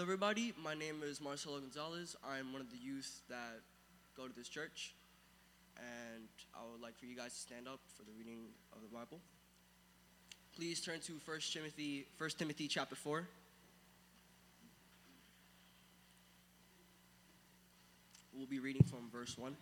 Hello, everybody. My name is Marcelo Gonzalez. I'm one of the youth that go to this church, and I would like for you guys to stand up for the reading of the Bible. Please turn to 1 Timothy, 1 Timothy chapter 4. We'll be reading from verse 1.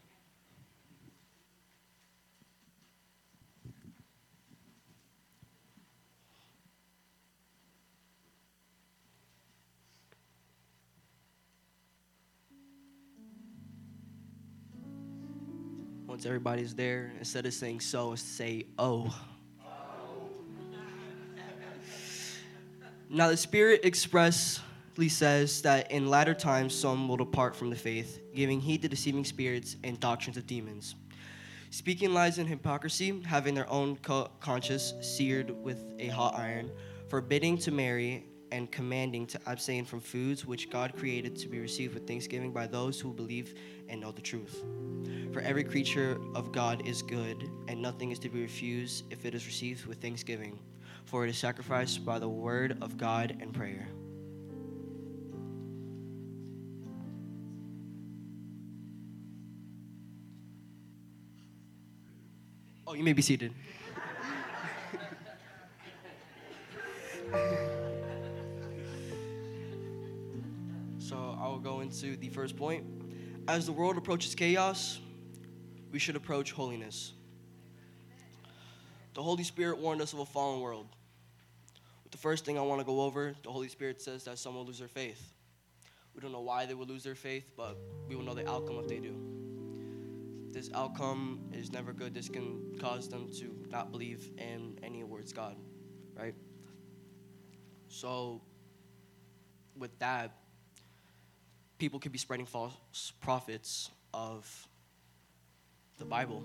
Once everybody's there, instead of saying so, say oh. Now the Spirit expressly says that in latter times some will depart from the faith, giving heed to deceiving spirits and doctrines of demons. Speaking lies in hypocrisy, having their own co- conscience seared with a hot iron, forbidding to marry, and commanding to abstain from foods which God created to be received with thanksgiving by those who believe and know the truth. For every creature of God is good, and nothing is to be refused if it is received with thanksgiving, for it is sacrificed by the word of God and prayer. Oh, you may be seated. so I will go into the first point. As the world approaches chaos, we should approach holiness. The Holy Spirit warned us of a fallen world. The first thing I want to go over, the Holy Spirit says that some will lose their faith. We don't know why they will lose their faith, but we will know the outcome if they do. This outcome is never good. This can cause them to not believe in any words God, right? So, with that, people could be spreading false prophets of the Bible.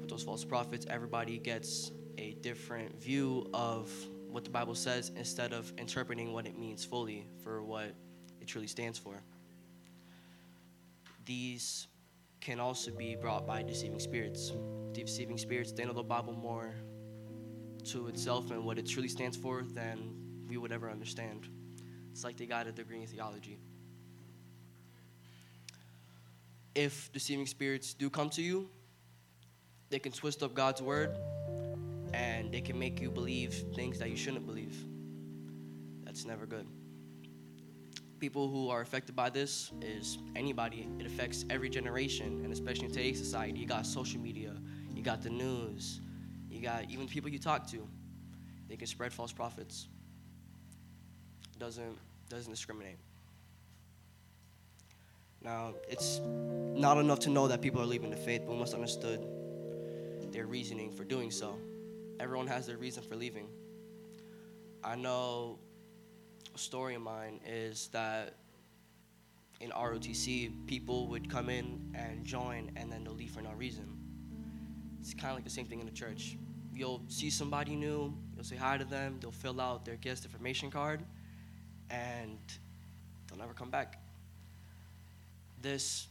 With those false prophets, everybody gets a different view of what the Bible says instead of interpreting what it means fully for what it truly stands for. These can also be brought by deceiving spirits. Deceiving spirits, they know the Bible more to itself and what it truly stands for than we would ever understand. It's like they got a degree in theology. If deceiving spirits do come to you, they can twist up God's word and they can make you believe things that you shouldn't believe. That's never good. People who are affected by this is anybody. It affects every generation, and especially in today's society. You got social media, you got the news, you got even people you talk to. They can spread false prophets. Doesn't doesn't discriminate. Now, it's not enough to know that people are leaving the faith, but we must understand their reasoning for doing so. Everyone has their reason for leaving. I know a story of mine is that in ROTC, people would come in and join, and then they'll leave for no reason. It's kind of like the same thing in the church. You'll see somebody new, you'll say hi to them, they'll fill out their guest information card, and they'll never come back. This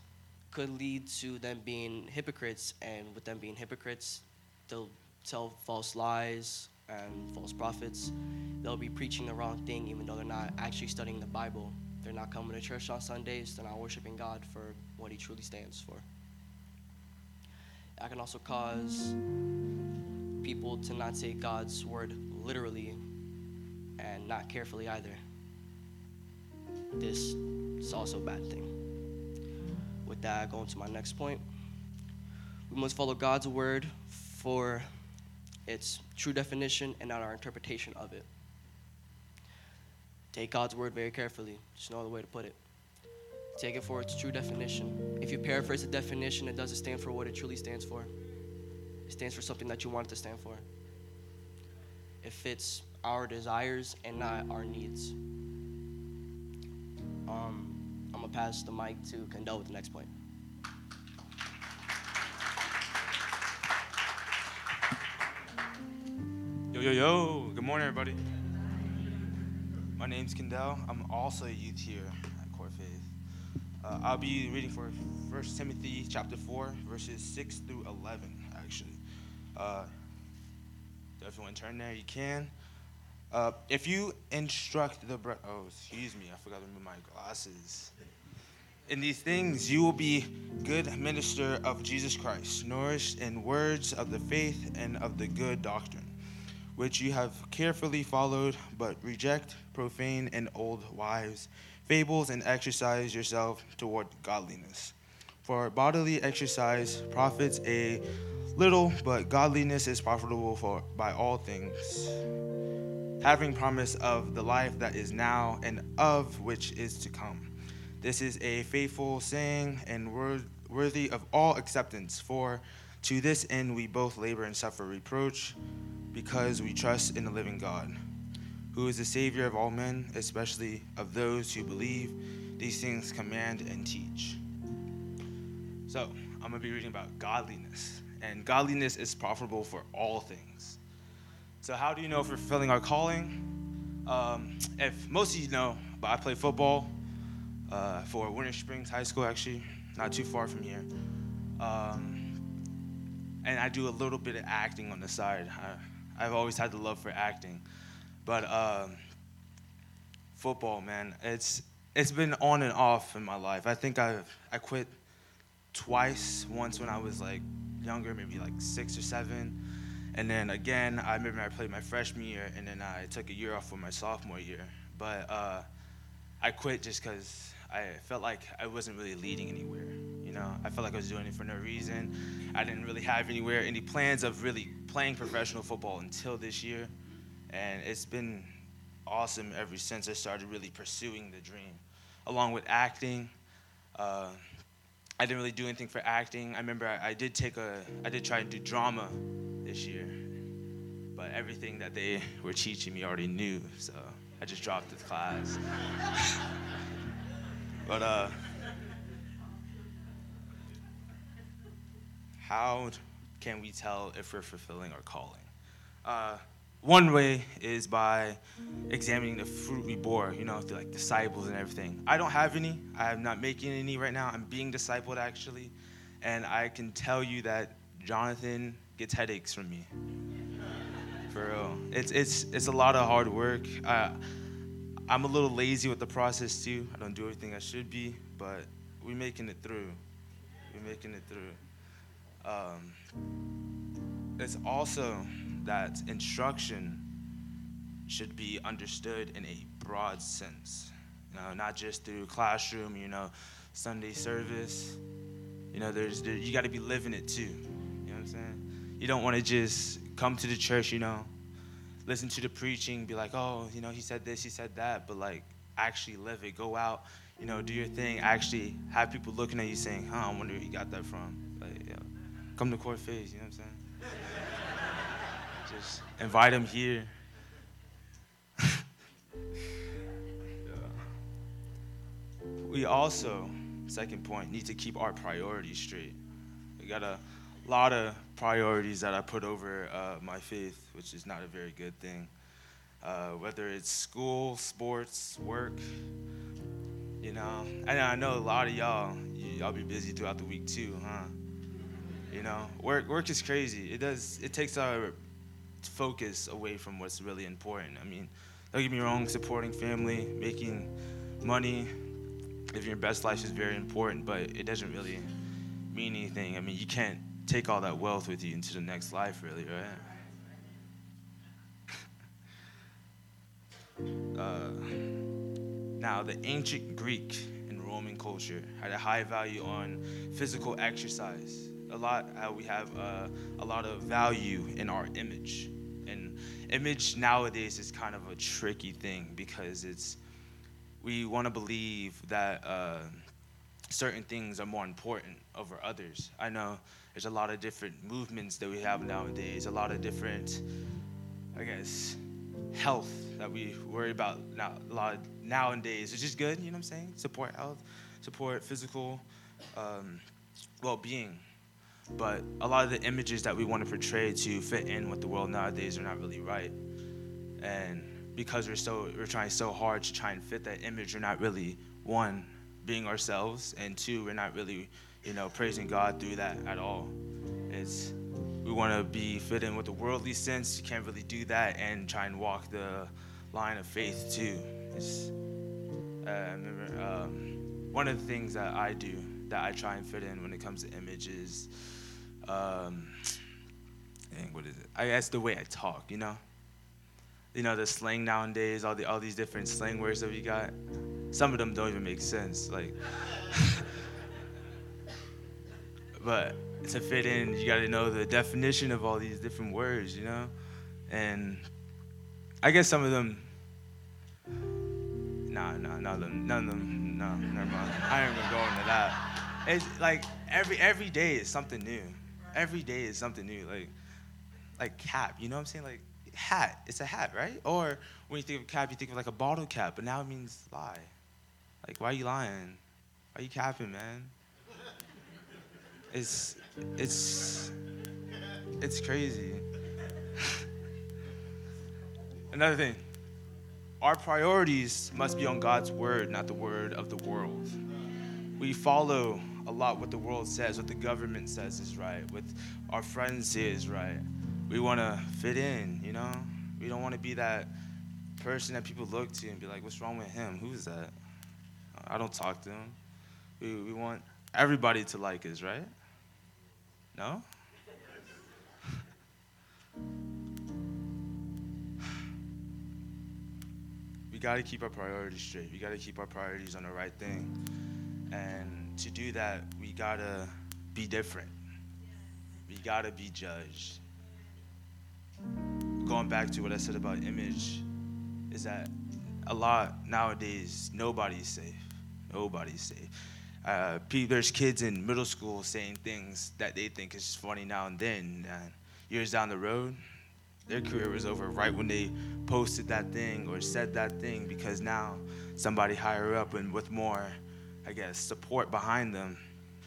could lead to them being hypocrites, and with them being hypocrites, they'll tell false lies and false prophets. They'll be preaching the wrong thing, even though they're not actually studying the Bible. They're not coming to church on Sundays, they're not worshiping God for what He truly stands for. That can also cause people to not take God's word literally and not carefully either. This is also a bad thing. With that, going to my next point. We must follow God's word for its true definition and not our interpretation of it. Take God's word very carefully. There's no other way to put it. Take it for its true definition. If you paraphrase the definition, it doesn't stand for what it truly stands for. It stands for something that you want it to stand for. It fits our desires and not our needs. Um, I'm gonna pass the mic to Kendall with the next point. Yo, yo, yo. Good morning, everybody. My name's Kendall. I'm also a youth here at Core Faith. Uh, I'll be reading for 1 Timothy chapter 4, verses 6 through 11, actually. Uh, if you want to turn there, you can. Uh, if you instruct the bre- oh, excuse me, I forgot to remove my glasses. In these things, you will be good minister of Jesus Christ, nourished in words of the faith and of the good doctrine, which you have carefully followed, but reject profane and old wives, fables, and exercise yourself toward godliness. For bodily exercise profits a little, but godliness is profitable for by all things, having promise of the life that is now and of which is to come. This is a faithful saying and worthy of all acceptance, for to this end we both labor and suffer reproach, because we trust in the living God, who is the Savior of all men, especially of those who believe. These things command and teach. So, I'm going to be reading about godliness. And godliness is profitable for all things. So, how do you know if we're fulfilling our calling? Um, if most of you know, but I play football uh, for Winter Springs High School, actually, not too far from here. Um, and I do a little bit of acting on the side. I, have always had the love for acting, but um, football, man, it's it's been on and off in my life. I think I've I quit twice. Once when I was like younger, maybe like six or seven, and then again I remember I played my freshman year, and then I took a year off for my sophomore year. But uh, I quit just because I felt like I wasn't really leading anywhere. You know, I felt like I was doing it for no reason. I didn't really have anywhere any plans of really playing professional football until this year, and it's been awesome ever since I started really pursuing the dream, along with acting. Uh, I didn't really do anything for acting. I remember I, I did take a, I did try to do drama this year, but everything that they were teaching me already knew, so I just dropped the class. But uh, how can we tell if we're fulfilling our calling? Uh, one way is by examining the fruit we bore, you know, like disciples and everything. I don't have any. I'm not making any right now. I'm being discipled actually. And I can tell you that Jonathan gets headaches from me. For real. It's, it's, it's a lot of hard work. Uh, I'm a little lazy with the process too. I don't do everything I should be, but we're making it through. We're making it through. Um, it's also that instruction should be understood in a broad sense. You know, not just through classroom, you know, Sunday service. You know, there's there, you got to be living it too. You know what I'm saying? You don't want to just come to the church, you know, listen to the preaching, be like, oh, you know, he said this, he said that, but like actually live it. Go out, you know, do your thing. Actually have people looking at you saying, huh, I wonder where he got that from. Like, yeah, come to Core Faith, you know what I'm saying? Just invite him here. We also, second point, need to keep our priorities straight. We got a lot of priorities that I put over uh, my faith, which is not a very good thing. Uh, whether it's school, sports, work, you know. And I know a lot of y'all, y'all be busy throughout the week too, huh? You know, work work is crazy. It does. It takes our focus away from what's really important. I mean, don't get me wrong, supporting family, making money, living your best life is very important, but it doesn't really mean anything. I mean, you can't take all that wealth with you into the next life, really, right? uh, now, the ancient Greek and Roman culture had a high value on physical exercise. A lot, uh, we have uh, a lot of value in our image. And image nowadays is kind of a tricky thing because it's, we want to believe that uh, certain things are more important over others. I know there's a lot of different movements that we have nowadays, a lot of different, I guess, health that we worry about now, a lot of nowadays, which is good, you know what I'm saying? Support health, support physical um, well being. But a lot of the images that we want to portray to fit in with the world nowadays are not really right. And because we're so we're trying so hard to try and fit that image, we're not really one being ourselves, and two, we're not really you know, praising God through that at all. It's we want to be fit in with the worldly sense. You can't really do that and try and walk the line of faith too. It's, uh, I remember um, one of the things that I do that I try and fit in when it comes to images. Um, what is it? I guess the way I talk, you know. You know the slang nowadays, all the all these different slang words that we got. Some of them don't even make sense. Like, but to fit in, you got to know the definition of all these different words, you know. And I guess some of them. Nah, nah, of them, none of them, no, never mind. I ain't even gonna go into that. It's like every every day is something new. Every day is something new. Like like cap, you know what I'm saying? Like hat, it's a hat, right? Or when you think of cap, you think of like a bottle cap, but now it means lie. Like, why are you lying? Why are you capping, man? It's it's it's crazy. Another thing, our priorities must be on God's word, not the word of the world. We follow a lot what the world says, what the government says is right, what our friends say is right. We want to fit in, you know? We don't want to be that person that people look to and be like, what's wrong with him? Who's that? I don't talk to him. We, we want everybody to like us, right? No? we got to keep our priorities straight. We got to keep our priorities on the right thing. And to do that, we got to be different. We got to be judged. Going back to what I said about image, is that a lot nowadays, nobody's safe. Nobody's safe. Uh, there's kids in middle school saying things that they think is funny now and then. And years down the road, their career was over right when they posted that thing or said that thing because now somebody higher up and with more, I guess, support behind them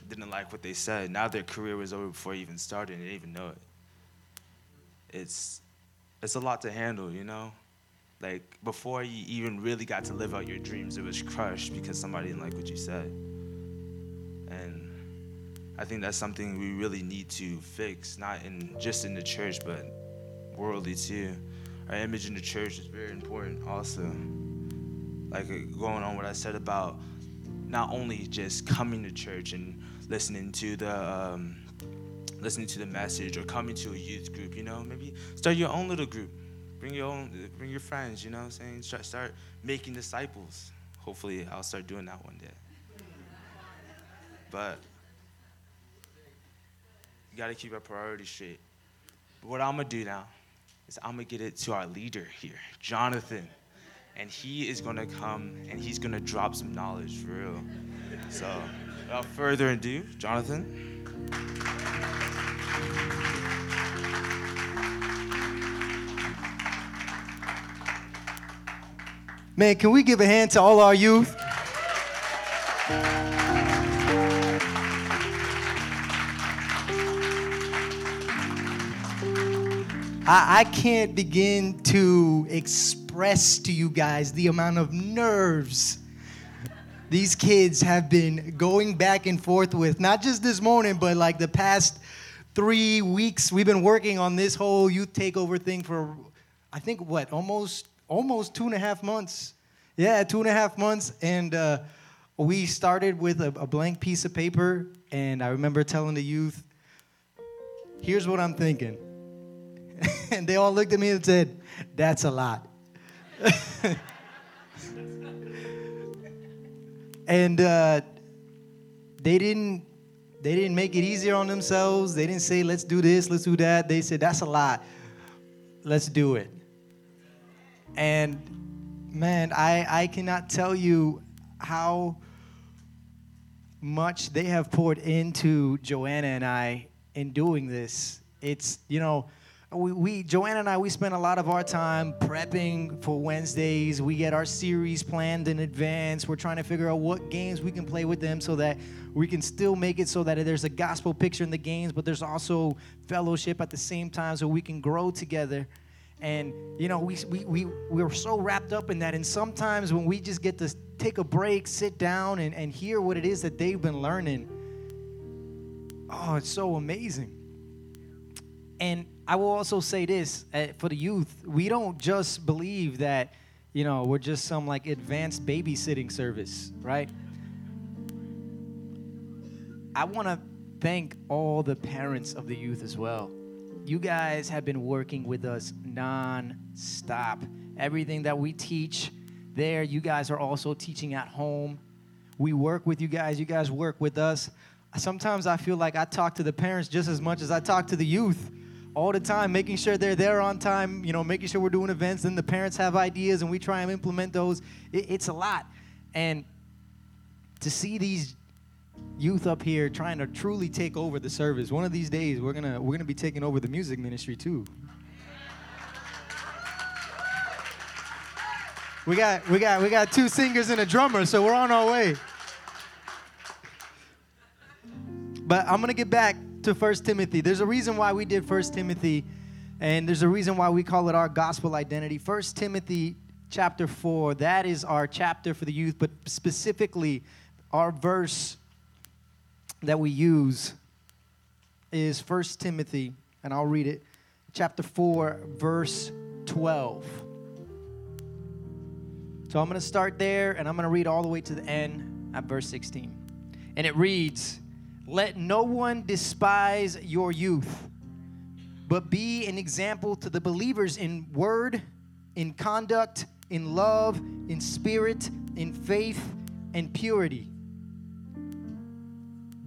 didn't like what they said. Now their career was over before it even started and they didn't even know it. It's it's a lot to handle, you know? Like before you even really got to live out your dreams, it was crushed because somebody didn't like what you said. And I think that's something we really need to fix, not in just in the church, but worldly too. Our image in the church is very important also. Like uh, going on what I said about not only just coming to church and listening to the um, listening to the message or coming to a youth group, you know, maybe start your own little group Bring your own, bring your friends, you know what I'm saying? Start, start making disciples. Hopefully, I'll start doing that one day. But you got to keep our priorities straight. But what I'm going to do now is I'm going to get it to our leader here, Jonathan. And he is going to come and he's going to drop some knowledge for real. So, without further ado, Jonathan. Man, can we give a hand to all our youth? I, I can't begin to express to you guys the amount of nerves these kids have been going back and forth with, not just this morning, but like the past three weeks. We've been working on this whole youth takeover thing for, I think, what, almost almost two and a half months. Yeah, two and a half months. And uh, we started with a, a blank piece of paper. And I remember telling the youth, here's what I'm thinking. and they all looked at me and said, that's a lot. and uh, they didn't they didn't make it easier on themselves they didn't say let's do this let's do that they said that's a lot let's do it and man, I, I cannot tell you how much they have poured into Joanna and I in doing this. It's, you know, we, we Joanna and I, we spend a lot of our time prepping for Wednesdays. We get our series planned in advance. We're trying to figure out what games we can play with them so that we can still make it so that there's a gospel picture in the games, but there's also fellowship at the same time so we can grow together. And, you know, we, we, we, we're so wrapped up in that. And sometimes when we just get to take a break, sit down, and, and hear what it is that they've been learning, oh, it's so amazing. and I will also say this uh, for the youth: we don't just believe that, you know, we're just some like advanced babysitting service, right? I want to thank all the parents of the youth as well. You guys have been working with us non-stop. Everything that we teach there, you guys are also teaching at home. We work with you guys, you guys work with us. Sometimes I feel like I talk to the parents just as much as I talk to the youth all the time, making sure they're there on time, you know, making sure we're doing events, and the parents have ideas and we try and implement those. It, it's a lot. And to see these youth up here trying to truly take over the service. One of these days we're gonna we're gonna be taking over the music ministry too. We got we got we got two singers and a drummer, so we're on our way. But I'm gonna get back to First Timothy. There's a reason why we did First Timothy, and there's a reason why we call it our gospel identity. First Timothy chapter four, that is our chapter for the youth, but specifically our verse that we use is First Timothy, and I'll read it, chapter 4, verse 12. So I'm going to start there, and I'm going to read all the way to the end at verse 16. And it reads, Let no one despise your youth, but be an example to the believers in word, in conduct, in love, in spirit, in faith, and purity.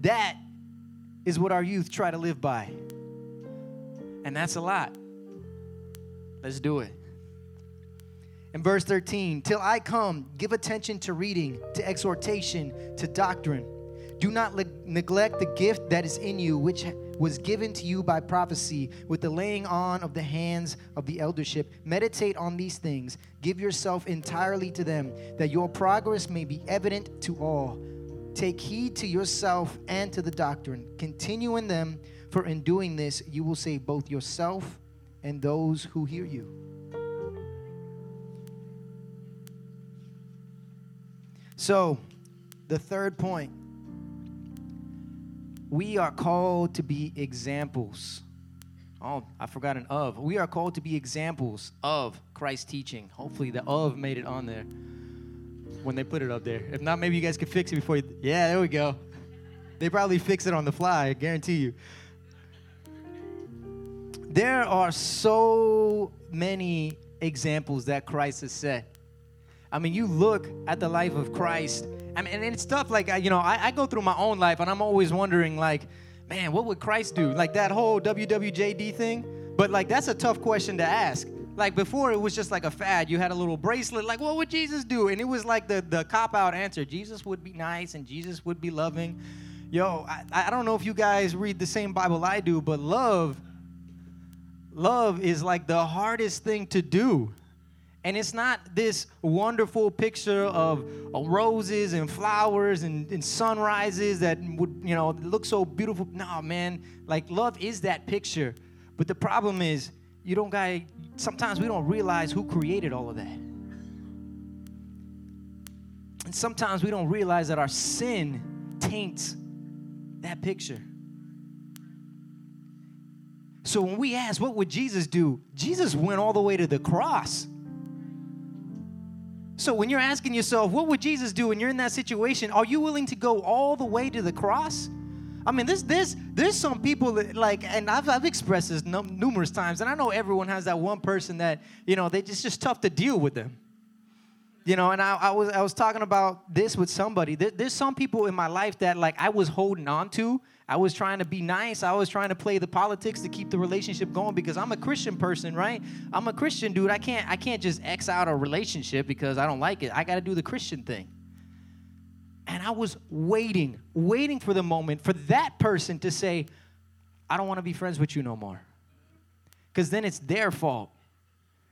That is what our youth try to live by. And that's a lot. Let's do it. In verse 13, till I come, give attention to reading, to exhortation, to doctrine. Do not le- neglect the gift that is in you, which was given to you by prophecy, with the laying on of the hands of the eldership. Meditate on these things. Give yourself entirely to them, that your progress may be evident to all. Take heed to yourself and to the doctrine. Continue in them, for in doing this, you will save both yourself and those who hear you. So, the third point we are called to be examples. Oh, I forgot an of. We are called to be examples of Christ's teaching. Hopefully, the of made it on there when they put it up there. If not, maybe you guys could fix it before you. Yeah, there we go. They probably fix it on the fly, I guarantee you. There are so many examples that Christ has set. I mean, you look at the life of Christ. I mean, and it's tough. like, you know, I, I go through my own life and I'm always wondering, like, man, what would Christ do? Like that whole WWJD thing. But, like, that's a tough question to ask like before it was just like a fad you had a little bracelet like what would jesus do and it was like the, the cop-out answer jesus would be nice and jesus would be loving yo I, I don't know if you guys read the same bible i do but love love is like the hardest thing to do and it's not this wonderful picture of, roses and flowers and, and, sunrises that would, you know, look so beautiful. No, man, like love is that picture. But the problem is, you don't got sometimes we don't realize who created all of that. And sometimes we don't realize that our sin taints that picture. So when we ask, what would Jesus do? Jesus went all the way to the cross. So when you're asking yourself, what would Jesus do, when you're in that situation, are you willing to go all the way to the cross? I mean, there's there's there's some people that like, and I've I've expressed this num- numerous times, and I know everyone has that one person that you know they just just tough to deal with them. You know, and I, I was I was talking about this with somebody. There, there's some people in my life that like I was holding on to. I was trying to be nice. I was trying to play the politics to keep the relationship going because I'm a Christian person, right? I'm a Christian dude. I can't I can't just X out a relationship because I don't like it. I got to do the Christian thing. And I was waiting, waiting for the moment for that person to say, I don't want to be friends with you no more. Because then it's their fault.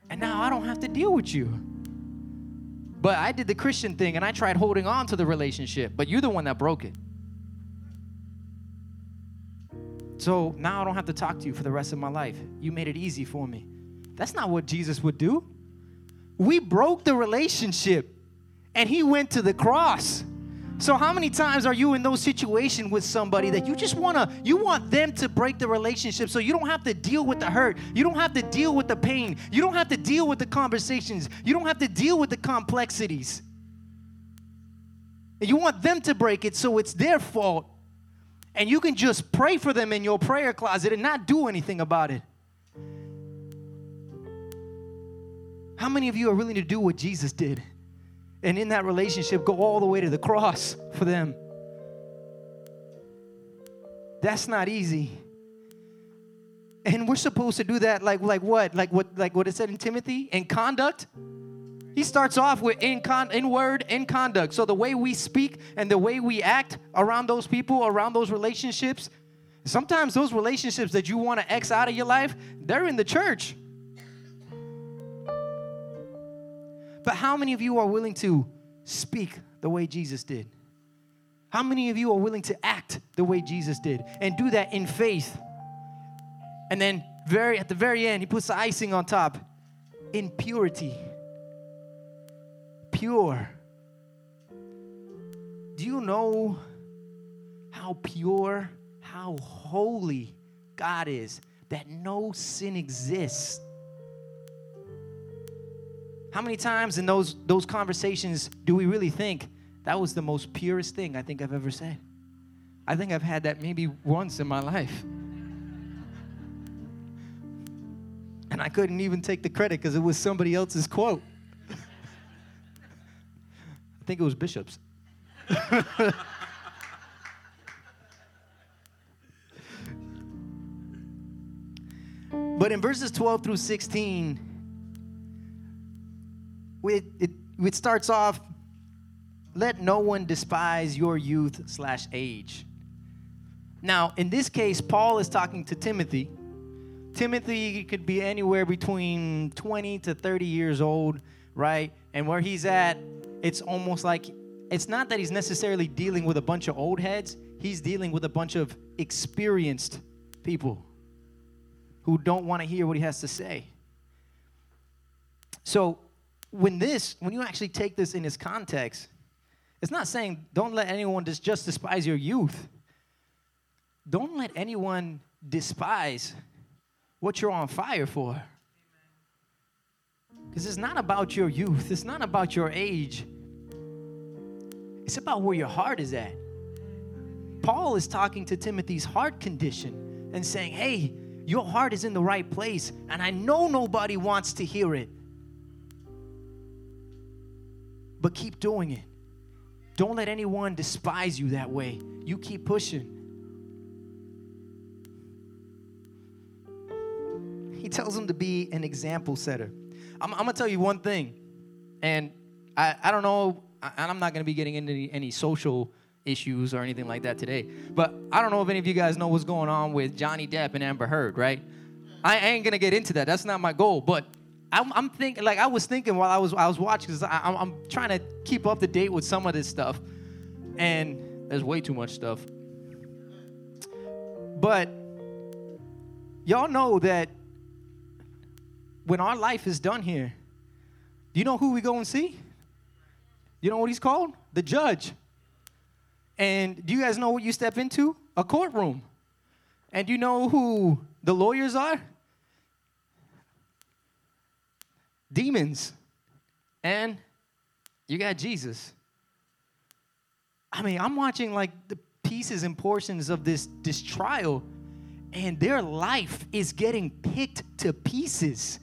And now I don't have to deal with you. But I did the Christian thing and I tried holding on to the relationship, but you're the one that broke it. So now I don't have to talk to you for the rest of my life. You made it easy for me. That's not what Jesus would do. We broke the relationship and he went to the cross So how many times are you in those situations with somebody that you just wanna you want them to break the relationship so you don't have to deal with the hurt, you don't have to deal with the pain, you don't have to deal with the conversations, you don't have to deal with the complexities. And you want them to break it so it's their fault. And you can just pray for them in your prayer closet and not do anything about it. How many of you are willing to do what Jesus did? and in that relationship go all the way to the cross for them. That's not easy. And we're supposed to do that like like what? Like what like what it said in Timothy? In conduct? He starts off with in con in word, in conduct. So the way we speak and the way we act around those people, around those relationships, sometimes those relationships that you want to X out of your life, they're in the church. But how many of you are willing to speak the way Jesus did? How many of you are willing to act the way Jesus did and do that in faith? And then very at the very end, he puts the icing on top in purity. Pure. Do you know how pure, how holy God is that no sin exists? How many times in those, those conversations do we really think that was the most purest thing I think I've ever said? I think I've had that maybe once in my life. And I couldn't even take the credit because it was somebody else's quote. Think it was Bishop's. but in verses 12 through 16, it, it, it starts off let no one despise your youth slash age. Now in this case paul is talking to timothy. Timothy could be anywhere between 20 to 30 years old right? And where he's at it's almost like it's not that he's necessarily dealing with a bunch of old heads he's dealing with a bunch of experienced people who don't want to hear what he has to say so when this, when you actually take this in its context, it's not saying don't let anyone just, just despise your youth. Don't let anyone despise what you're on fire for. Because it's not about your youth, it's not about your age, it's about where your heart is at. Paul is talking to Timothy's heart condition and saying, Hey, your heart is in the right place, and I know nobody wants to hear it. but keep doing it. Don't let anyone despise you that way. You keep pushing. He tells him to be an example setter. I'm, I'm gonna tell you one thing, and I, I don't know, and I'm not gonna be getting into any, any social issues or anything like that today, but I don't know if any of you guys know what's going on with Johnny Depp and Amber Heard, right? I ain't gonna get into that. That's not my goal, but I'm, I'm, thinking, like I was thinking while I was I was watching, because I'm, I'm trying to keep up to date with some of this stuff, and there's way too much stuff. But y'all know that when our life is done here, do you know who we go and see? You know what he's called? The judge. And do you guys know what you step into? A courtroom. And you know who the lawyers are? demons, and you got Jesus. I mean, I'm watching like the pieces and portions of this this trial, and their life is getting picked to pieces.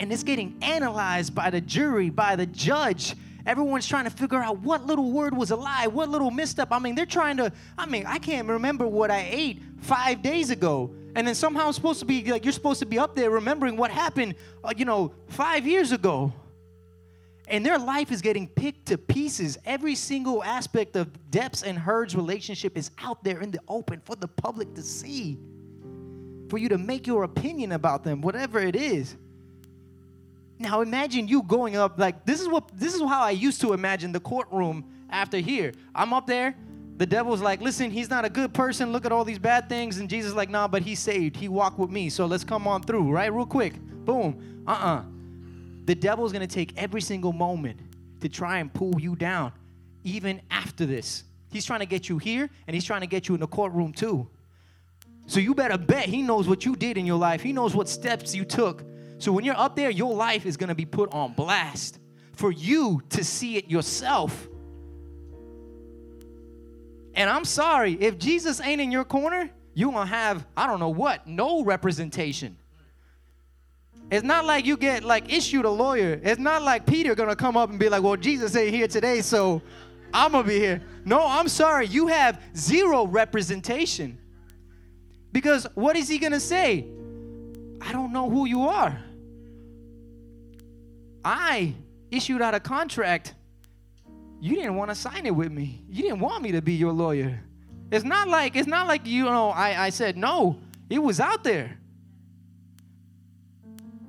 And it's getting analyzed by the jury, by the judge. Everyone's trying to figure out what little word was a lie, what little misstep. I mean, they're trying to, I mean, I can't remember what I ate five days ago and then somehow I'm supposed to be like you're supposed to be up there remembering what happened, uh, you know, five years ago. And their life is getting picked to pieces. Every single aspect of Depp's and Heard's relationship is out there in the open for the public to see, for you to make your opinion about them, whatever it is. Now imagine you going up like this is what this is how I used to imagine the courtroom after here. I'm up there, the devil's like, listen, he's not a good person. Look at all these bad things. And Jesus like, nah, but he's saved. He walked with me. So let's come on through, right? Real quick. Boom. Uh-uh. The devil's gonna take every single moment to try and pull you down. even after this. He's trying to get you here and he's trying to get you in the courtroom too. So you better bet he knows what you did in your life. He knows what steps you took. So when you're up there, your life is going to be put on blast for you to see it yourself. And I'm sorry, if Jesus ain't in your corner, you're going to have, I don't know what, no representation. It's not like you get like issued a lawyer. It's not like Peter gonna come up and be like, well, Jesus ain't here today, so I'm gonna be here. No, I'm sorry, you have zero representation. Because what is he gonna say? I don't know who you are. I issued out a contract. You didn't want to sign it with me. You didn't want me to be your lawyer. It's not like it's not like you know I, I said no. It was out there.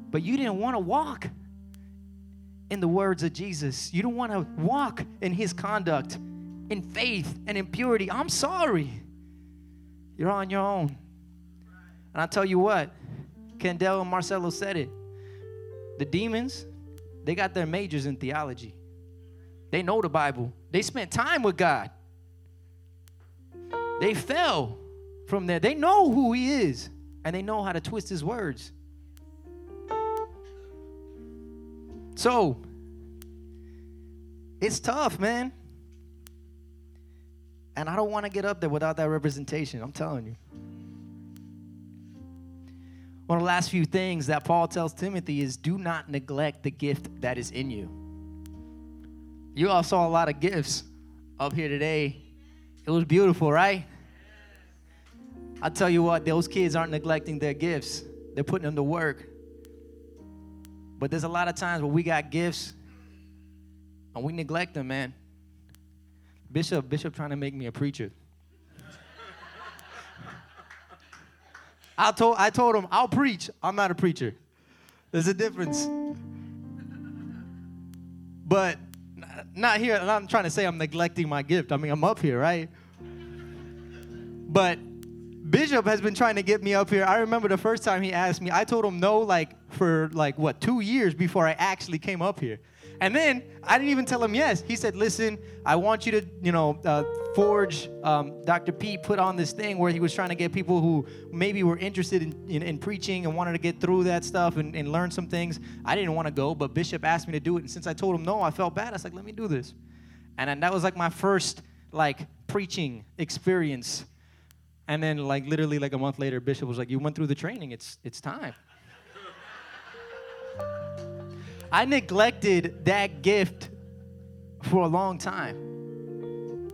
But you didn't want to walk in the words of Jesus. You don't want to walk in his conduct, in faith and in purity. I'm sorry. You're on your own. And I tell you what, Kendall and Marcelo said it. The demons, they got their majors in theology. They know the Bible. They spent time with God. They fell from there. They know who He is, and they know how to twist His words. So, it's tough, man. And I don't want to get up there without that representation. I'm telling you. One of the last few things that Paul tells Timothy is do not neglect the gift that is in you. You all saw a lot of gifts up here today. It was beautiful, right? I tell you what, those kids aren't neglecting their gifts, they're putting them to work. But there's a lot of times where we got gifts and we neglect them, man. Bishop, Bishop trying to make me a preacher. I told I told him I'll preach. I'm not a preacher. There's a difference. But not here. I'm trying to say I'm neglecting my gift. I mean, I'm up here, right? But Bishop has been trying to get me up here. I remember the first time he asked me, I told him no, like for like what, two years before I actually came up here. And then I didn't even tell him yes. He said, "Listen, I want you to, you know, uh, forge." Um, Dr. Pete put on this thing where he was trying to get people who maybe were interested in, in, in preaching and wanted to get through that stuff and, and learn some things. I didn't want to go, but Bishop asked me to do it, and since I told him no, I felt bad. I was like, "Let me do this," and then that was like my first like preaching experience. And then, like literally, like a month later, Bishop was like, "You went through the training. It's it's time." I neglected that gift for a long time.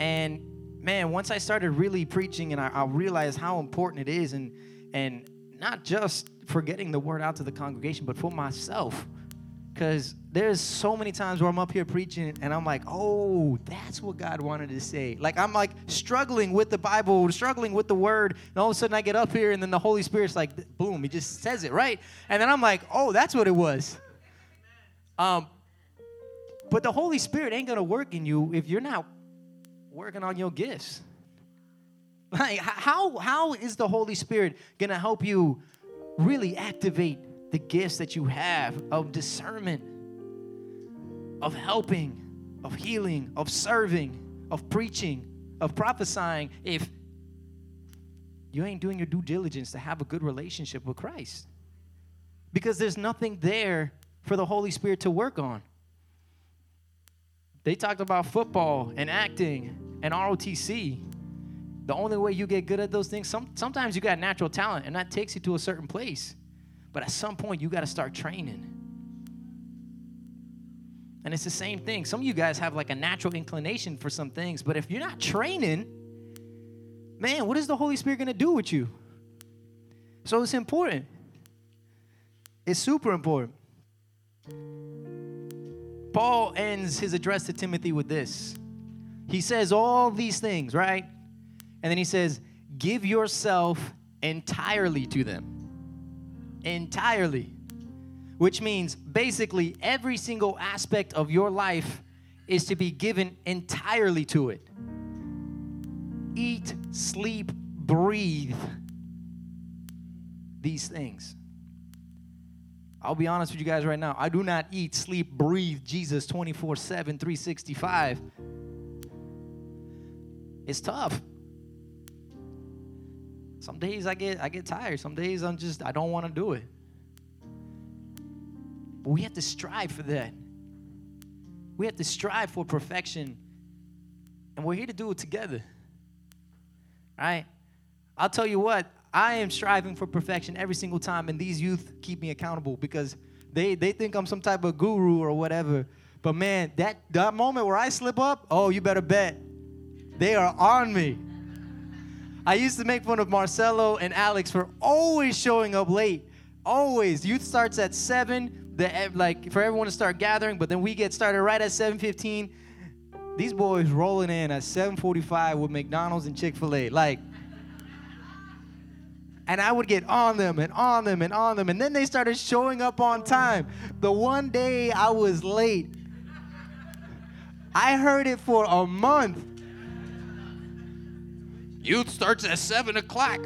And man, once I started really preaching and I, I realized how important it is, and and not just for getting the word out to the congregation, but for myself. Because there's so many times where I'm up here preaching and I'm like, oh, that's what God wanted to say. Like I'm like struggling with the Bible, struggling with the word, and all of a sudden I get up here and then the Holy Spirit's like, boom, he just says it, right? And then I'm like, oh, that's what it was. Um, but the Holy Spirit ain't gonna work in you if you're not working on your gifts. Like, how, how is the Holy Spirit gonna help you really activate the gifts that you have of discernment, of helping, of healing, of serving, of preaching, of prophesying if you ain't doing your due diligence to have a good relationship with Christ? Because there's nothing there for the Holy Spirit to work on. They talked about football and acting and ROTC. The only way you get good at those things, some, sometimes you got natural talent and that takes you to a certain place. But at some point, you got to start training. And it's the same thing. Some of you guys have like a natural inclination for some things, but if you're not training, man, what is the Holy Spirit going to do with you? So it's important. It's super important. Paul ends his address to Timothy with this. He says all these things, right? And then he says, Give yourself entirely to them. Entirely. Which means basically every single aspect of your life is to be given entirely to it. Eat, sleep, breathe these things. I'll be honest with you guys right now. I do not eat, sleep, breathe Jesus 24 7, 365. It's tough. Some days I get I get tired. Some days I'm just I don't want to do it. But we have to strive for that. We have to strive for perfection. And we're here to do it together. Right? I'll tell you what, I am striving for perfection every single time, and these youth keep me accountable because they, they think I'm some type of guru or whatever. But man, that, that moment where I slip up, oh, you better bet. They are on me. I used to make fun of Marcelo and Alex for always showing up late. Always. Youth starts at 7, the, eh, like for everyone to start gathering, but then we get started right at 7.15. These boys rolling in at 7.45 with McDonald's and Chick-fil-A. Like, and I would get on them and on them and on them. And then they started showing up on time. The one day I was late, I heard it for a month. Youth starts at 7 o'clock.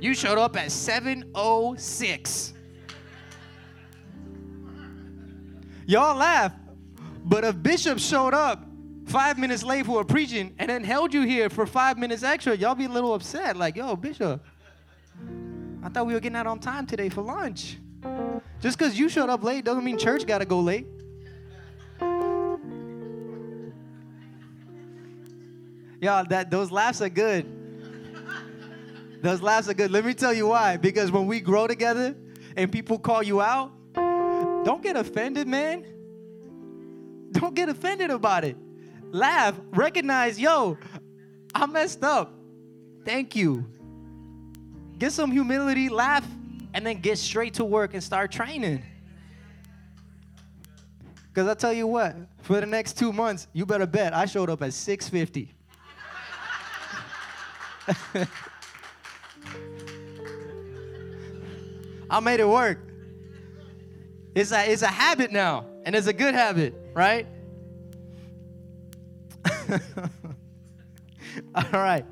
You showed up at 7.06. Y'all laugh, but if Bishop showed up five minutes late for a preaching and then held you here for five minutes extra, y'all be a little upset. Like, yo, Bishop, I thought we were getting out on time today for lunch. Just because you showed up late doesn't mean church got to go late. Y'all, that those laughs are good. Those laughs are good. Let me tell you why. Because when we grow together and people call you out, don't get offended, man. Don't get offended about it. Laugh. Recognize, yo, I messed up. Thank you. Get some humility, laugh, and then get straight to work and start training. Because I tell you what, for the next two months, you better bet I showed up at 650. I made it work. It's a, it's a habit now, and it's a good habit, right? All right.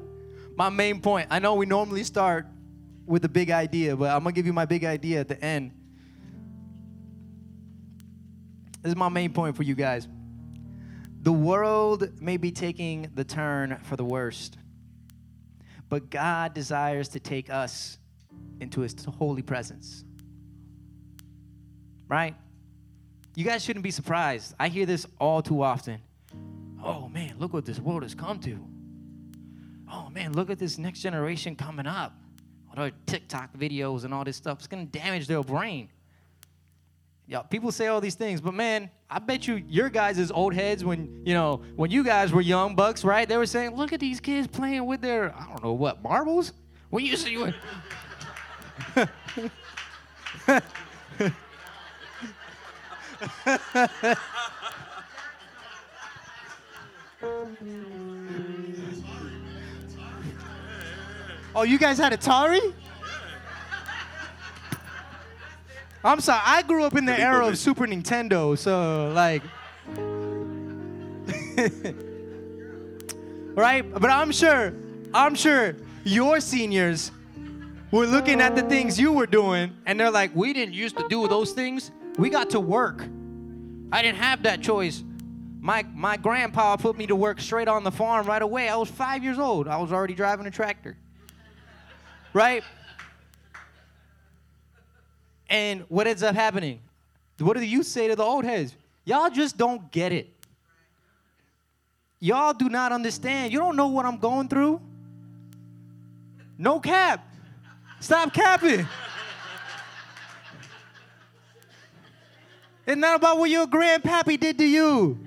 My main point. I know we normally start with a big idea, but I'm going to give you my big idea at the end. This is my main point for you guys. The world may be taking the turn for the worst, but God desires to take us into his holy presence. Right? You guys shouldn't be surprised. I hear this all too often. Oh man, look what this world has come to. Oh man, look at this next generation coming up. All their TikTok videos and all this stuff. It's gonna damage their brain. Yeah, people say all these things, but man, I bet you your guys' old heads when you know when you guys were young bucks, right? They were saying, "Look at these kids playing with their I don't know what marbles." When you see oh, you guys had Atari? I'm sorry, I grew up in the era of Super Nintendo, so like. right? But I'm sure, I'm sure your seniors were looking at the things you were doing and they're like, we didn't used to do those things. We got to work. I didn't have that choice. My, my grandpa put me to work straight on the farm right away. I was five years old. I was already driving a tractor. Right? And what ends up happening? What do youth say to the old heads? Y'all just don't get it. Y'all do not understand. You don't know what I'm going through. No cap. Stop capping. It's not about what your grandpappy did to you.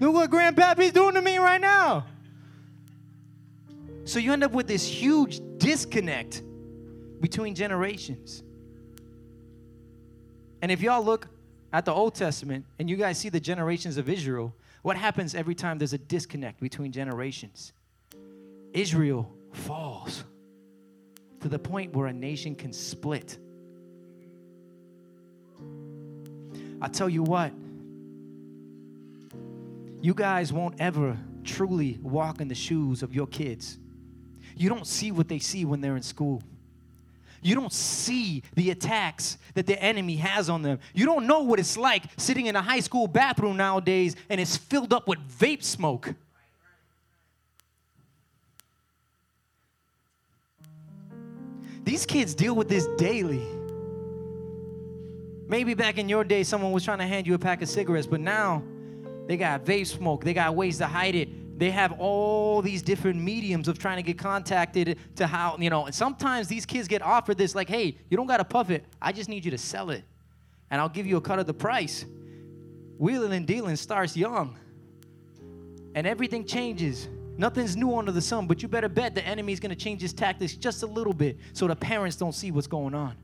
Look what grandpappy's doing to me right now. So you end up with this huge disconnect between generations. And if y'all look at the Old Testament and you guys see the generations of Israel, what happens every time there's a disconnect between generations? Israel falls to the point where a nation can split. I tell you what, you guys won't ever truly walk in the shoes of your kids. You don't see what they see when they're in school. You don't see the attacks that the enemy has on them. You don't know what it's like sitting in a high school bathroom nowadays and it's filled up with vape smoke. These kids deal with this daily. Maybe back in your day, someone was trying to hand you a pack of cigarettes, but now they got vape smoke, they got ways to hide it. They have all these different mediums of trying to get contacted to how, you know, and sometimes these kids get offered this, like, hey, you don't got to puff it. I just need you to sell it, and I'll give you a cut of the price. Wheeling and dealing starts young, and everything changes. Nothing's new under the sun, but you better bet the enemy's gonna change his tactics just a little bit so the parents don't see what's going on.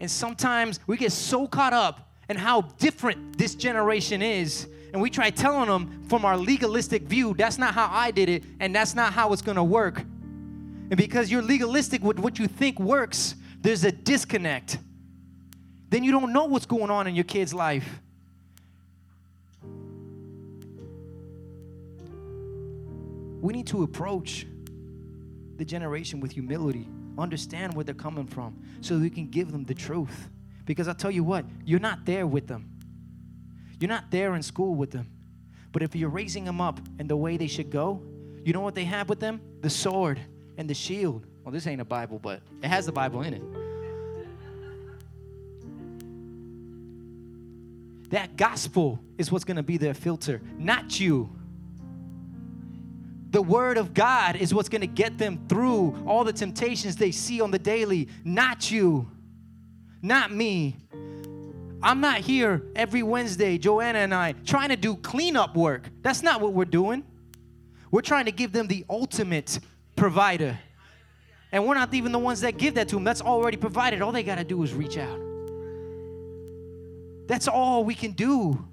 And sometimes we get so caught up in how different this generation is, and we try telling them from our legalistic view, that's not how I did it, and that's not how it's gonna work. And because you're legalistic with what you think works, there's a disconnect. Then you don't know what's going on in your kid's life. We need to approach the generation with humility, understand where they're coming from, so we can give them the truth. Because I tell you what, you're not there with them. You're not there in school with them. But if you're raising them up in the way they should go, you know what they have with them? The sword and the shield. Well, this ain't a Bible, but it has the Bible in it. That gospel is what's going to be their filter, not you. The Word of God is what's going to get them through all the temptations they see on the daily, not you, not me. I'm not here every Wednesday, Joanna and I, trying to do cleanup work. That's not what we're doing. We're trying to give them the ultimate provider. And we're not even the ones that give that to them. That's already provided. All they got to do is reach out. That's all we can do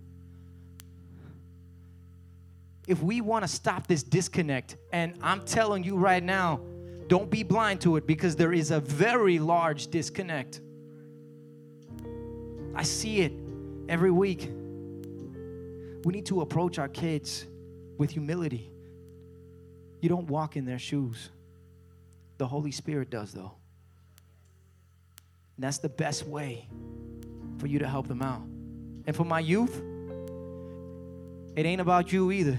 if we want to stop this disconnect, and I'm telling you right now, don't be blind to it because there is a very large disconnect. I see it every week. We need to approach our kids with humility. You don't walk in their shoes. The Holy Spirit does, though. And that's the best way for you to help them out. And for my youth, it ain't about you either.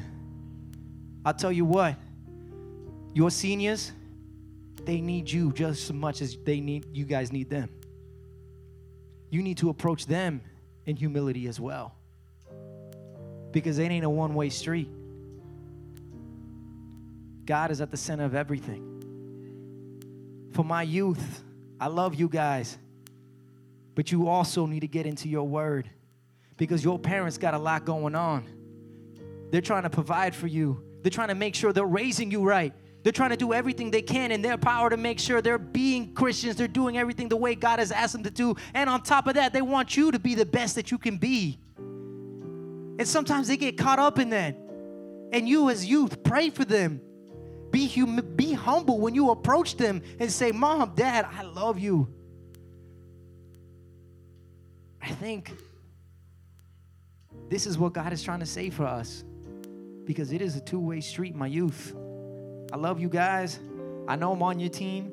I'll tell you what, your seniors, they need you just as much as they need you guys need them. You need to approach them in humility as well. Because it ain't a one way street. God is at the center of everything. For my youth, I love you guys, but you also need to get into your word because your parents got a lot going on. They're trying to provide for you, they're trying to make sure they're raising you right. They're trying to do everything they can in their power to make sure they're being Christians. They're doing everything the way God has asked them to do. And on top of that, they want you to be the best that you can be. And sometimes they get caught up in that. And you, as youth, pray for them. Be, hum- be humble when you approach them and say, Mom, Dad, I love you. I think this is what God is trying to say for us because it is a two way street, my youth. I love you guys. I know I'm on your team,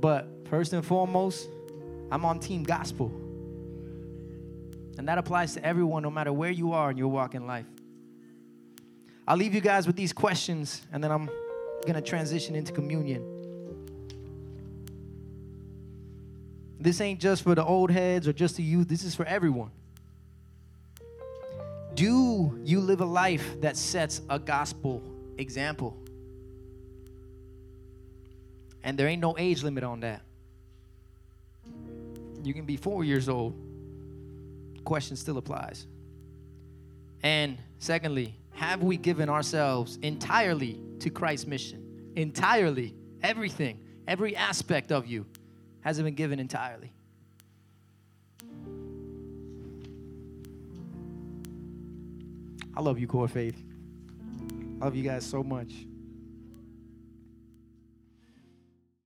but first and foremost, I'm on Team Gospel. And that applies to everyone, no matter where you are in your walk in life. I'll leave you guys with these questions, and then I'm going to transition into communion. This ain't just for the old heads or just the youth, this is for everyone. Do you live a life that sets a gospel example? And there ain't no age limit on that. You can be four years old. Question still applies. And secondly, have we given ourselves entirely to Christ's mission? Entirely. Everything, every aspect of you has it been given entirely. I love you, Core Faith. I love you guys so much.